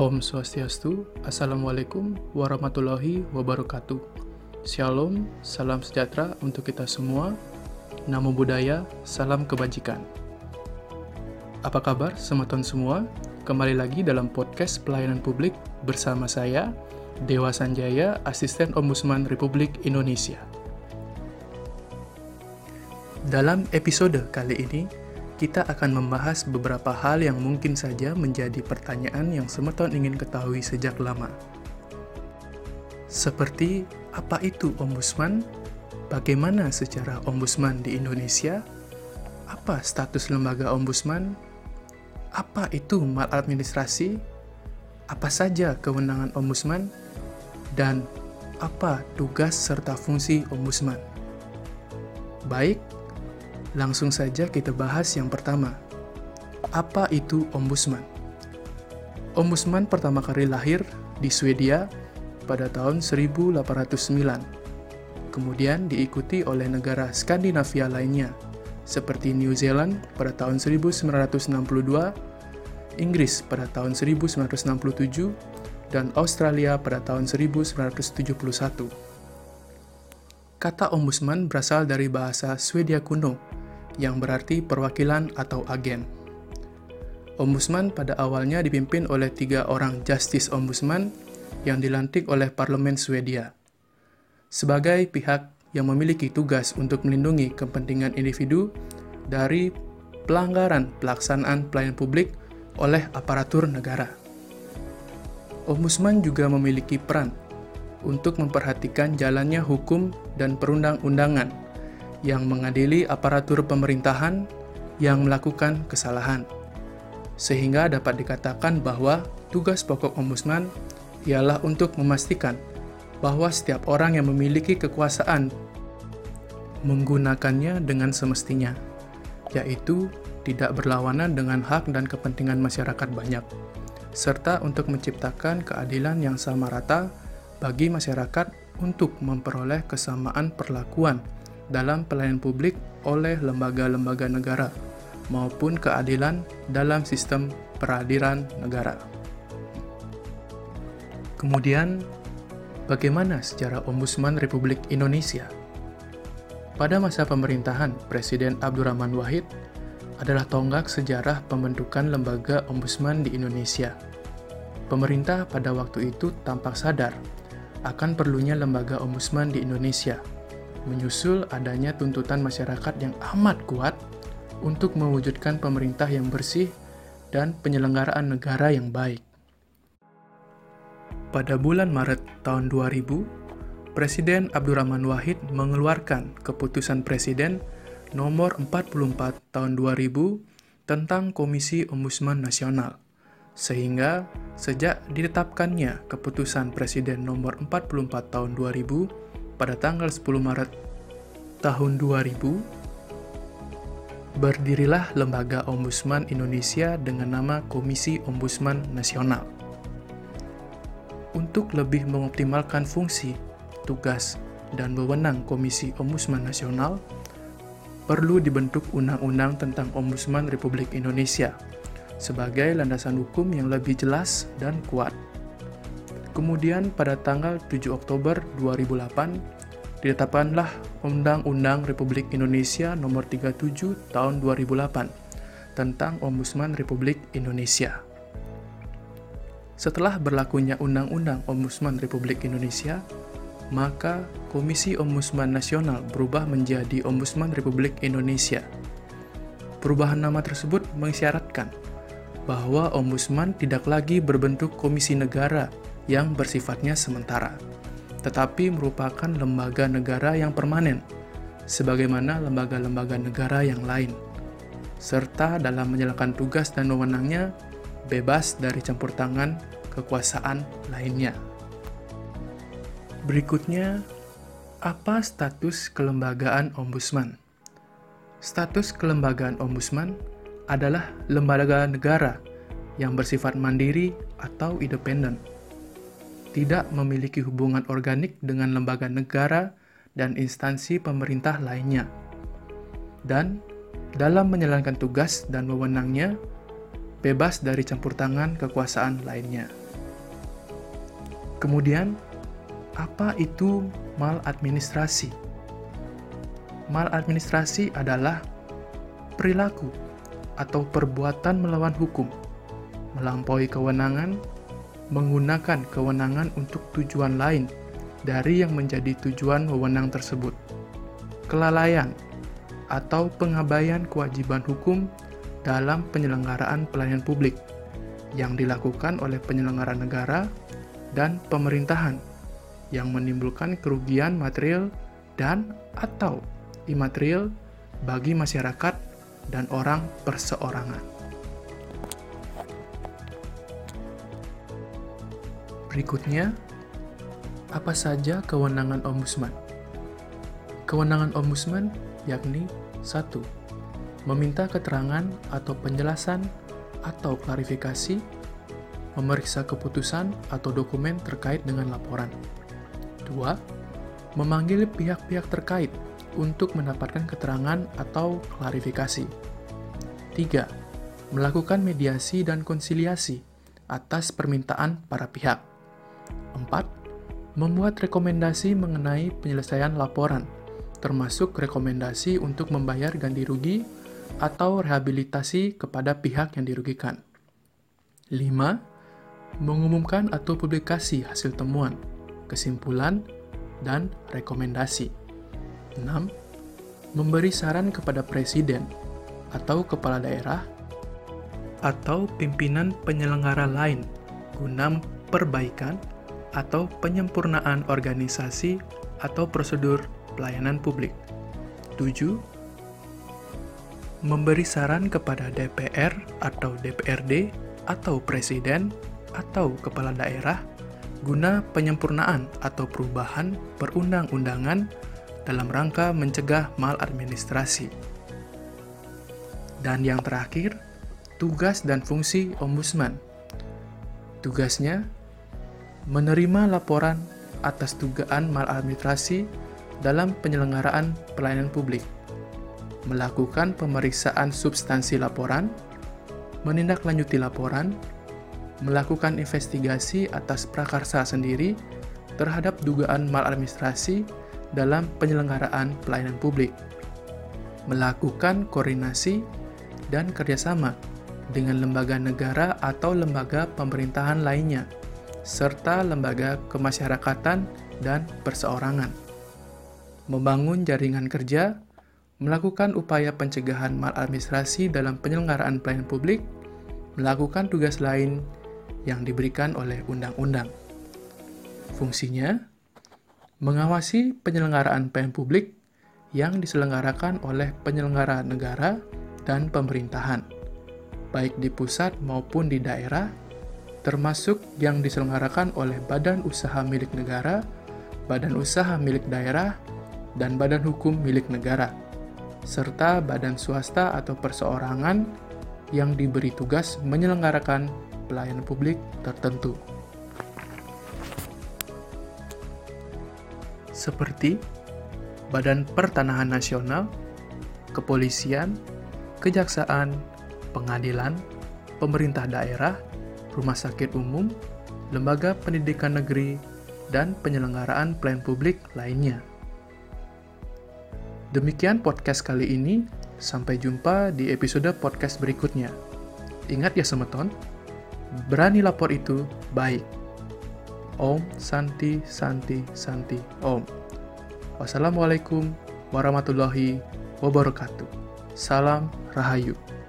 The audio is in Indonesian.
Om Swastiastu, Assalamualaikum warahmatullahi wabarakatuh. Shalom, salam sejahtera untuk kita semua. Namo Buddhaya, salam kebajikan. Apa kabar semeton semua? Kembali lagi dalam podcast pelayanan publik bersama saya, Dewa Sanjaya, Asisten Ombudsman Republik Indonesia. Dalam episode kali ini, kita akan membahas beberapa hal yang mungkin saja menjadi pertanyaan yang semeton ingin ketahui sejak lama. Seperti apa itu ombudsman? Bagaimana secara ombudsman di Indonesia? Apa status lembaga ombudsman? Apa itu maladministrasi? Apa saja kewenangan ombudsman? Dan apa tugas serta fungsi ombudsman? Baik, Langsung saja kita bahas yang pertama. Apa itu ombudsman? Ombudsman pertama kali lahir di Swedia pada tahun 1809. Kemudian diikuti oleh negara Skandinavia lainnya, seperti New Zealand pada tahun 1962, Inggris pada tahun 1967, dan Australia pada tahun 1971. Kata ombudsman berasal dari bahasa Swedia kuno yang berarti perwakilan atau agen. Ombudsman pada awalnya dipimpin oleh tiga orang Justice Ombudsman yang dilantik oleh Parlemen Swedia. Sebagai pihak yang memiliki tugas untuk melindungi kepentingan individu dari pelanggaran pelaksanaan pelayanan publik oleh aparatur negara. Ombudsman juga memiliki peran untuk memperhatikan jalannya hukum dan perundang-undangan yang mengadili aparatur pemerintahan yang melakukan kesalahan. Sehingga dapat dikatakan bahwa tugas pokok ombudsman ialah untuk memastikan bahwa setiap orang yang memiliki kekuasaan menggunakannya dengan semestinya, yaitu tidak berlawanan dengan hak dan kepentingan masyarakat banyak, serta untuk menciptakan keadilan yang sama rata bagi masyarakat untuk memperoleh kesamaan perlakuan dalam pelayanan publik oleh lembaga-lembaga negara maupun keadilan dalam sistem peradilan negara. Kemudian, bagaimana secara Ombudsman Republik Indonesia? Pada masa pemerintahan Presiden Abdurrahman Wahid adalah tonggak sejarah pembentukan lembaga ombudsman di Indonesia. Pemerintah pada waktu itu tampak sadar akan perlunya lembaga ombudsman di Indonesia – menyusul adanya tuntutan masyarakat yang amat kuat untuk mewujudkan pemerintah yang bersih dan penyelenggaraan negara yang baik. Pada bulan Maret tahun 2000, Presiden Abdurrahman Wahid mengeluarkan keputusan Presiden nomor 44 tahun 2000 tentang Komisi Ombudsman Nasional. Sehingga sejak ditetapkannya keputusan Presiden nomor 44 tahun 2000 pada tanggal 10 Maret tahun 2000, berdirilah Lembaga Ombudsman Indonesia dengan nama Komisi Ombudsman Nasional. Untuk lebih mengoptimalkan fungsi, tugas, dan wewenang Komisi Ombudsman Nasional, perlu dibentuk undang-undang tentang Ombudsman Republik Indonesia sebagai landasan hukum yang lebih jelas dan kuat. Kemudian pada tanggal 7 Oktober 2008 ditetapkanlah Undang-Undang Republik Indonesia Nomor 37 Tahun 2008 tentang Ombudsman Republik Indonesia. Setelah berlakunya Undang-Undang Ombudsman Republik Indonesia, maka Komisi Ombudsman Nasional berubah menjadi Ombudsman Republik Indonesia. Perubahan nama tersebut mengisyaratkan bahwa ombudsman tidak lagi berbentuk komisi negara yang bersifatnya sementara, tetapi merupakan lembaga negara yang permanen, sebagaimana lembaga-lembaga negara yang lain, serta dalam menjalankan tugas dan wewenangnya bebas dari campur tangan kekuasaan lainnya. Berikutnya, apa status kelembagaan ombudsman? Status kelembagaan ombudsman adalah lembaga negara yang bersifat mandiri atau independen tidak memiliki hubungan organik dengan lembaga negara dan instansi pemerintah lainnya. Dan dalam menjalankan tugas dan wewenangnya, bebas dari campur tangan kekuasaan lainnya. Kemudian, apa itu maladministrasi? Maladministrasi adalah perilaku atau perbuatan melawan hukum, melampaui kewenangan, menggunakan kewenangan untuk tujuan lain dari yang menjadi tujuan wewenang tersebut. Kelalaian atau pengabaian kewajiban hukum dalam penyelenggaraan pelayanan publik yang dilakukan oleh penyelenggara negara dan pemerintahan yang menimbulkan kerugian material dan atau imaterial bagi masyarakat dan orang perseorangan. Berikutnya, apa saja kewenangan ombudsman? Kewenangan ombudsman yakni satu, Meminta keterangan atau penjelasan atau klarifikasi, memeriksa keputusan atau dokumen terkait dengan laporan. 2. Memanggil pihak-pihak terkait untuk mendapatkan keterangan atau klarifikasi. 3. Melakukan mediasi dan konsiliasi atas permintaan para pihak. 4. Membuat rekomendasi mengenai penyelesaian laporan, termasuk rekomendasi untuk membayar ganti rugi atau rehabilitasi kepada pihak yang dirugikan. 5. Mengumumkan atau publikasi hasil temuan, kesimpulan, dan rekomendasi. 6. Memberi saran kepada presiden atau kepala daerah atau pimpinan penyelenggara lain guna perbaikan atau penyempurnaan organisasi atau prosedur pelayanan publik. 7. Memberi saran kepada DPR atau DPRD atau presiden atau kepala daerah guna penyempurnaan atau perubahan perundang-undangan dalam rangka mencegah maladministrasi. Dan yang terakhir, tugas dan fungsi ombudsman. Tugasnya menerima laporan atas dugaan maladministrasi dalam penyelenggaraan pelayanan publik, melakukan pemeriksaan substansi laporan, menindaklanjuti laporan, melakukan investigasi atas prakarsa sendiri terhadap dugaan maladministrasi dalam penyelenggaraan pelayanan publik, melakukan koordinasi dan kerjasama dengan lembaga negara atau lembaga pemerintahan lainnya, serta lembaga kemasyarakatan dan perseorangan, membangun jaringan kerja, melakukan upaya pencegahan maladministrasi dalam penyelenggaraan pelayanan publik, melakukan tugas lain yang diberikan oleh undang-undang. Fungsinya mengawasi penyelenggaraan pelayanan publik yang diselenggarakan oleh penyelenggara negara dan pemerintahan, baik di pusat maupun di daerah, termasuk yang diselenggarakan oleh badan usaha milik negara, badan usaha milik daerah, dan badan hukum milik negara, serta badan swasta atau perseorangan yang diberi tugas menyelenggarakan pelayanan publik tertentu. seperti Badan Pertanahan Nasional, Kepolisian, Kejaksaan, Pengadilan, Pemerintah Daerah, Rumah Sakit Umum, Lembaga Pendidikan Negeri, dan penyelenggaraan pelayanan publik lainnya. Demikian podcast kali ini, sampai jumpa di episode podcast berikutnya. Ingat ya semeton, berani lapor itu baik. Om Santi Santi Santi Om. Wassalamualaikum warahmatullahi wabarakatuh. Salam Rahayu.